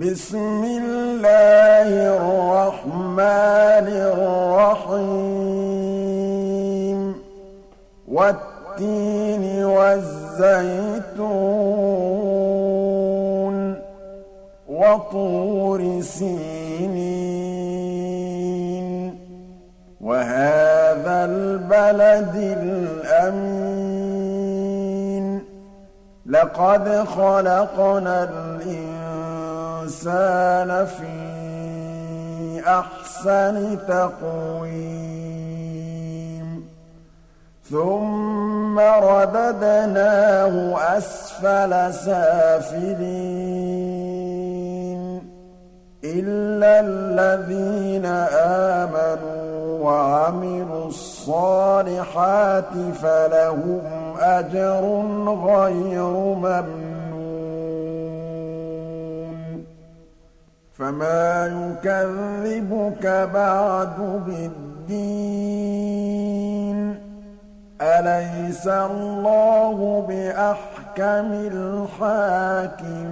بسم الله الرحمن الرحيم. والتين والزيتون وطور سينين. وهذا البلد الأمين. لقد خلقنا الإنسان في أحسن تقويم. ثم رددناه أسفل سافلين. إلا الذين آمنوا وعملوا الصالحات فلهم أجر غير ممنون. فما يكذبك بعد بالدين. أليس الله بأحكم الحاكمين؟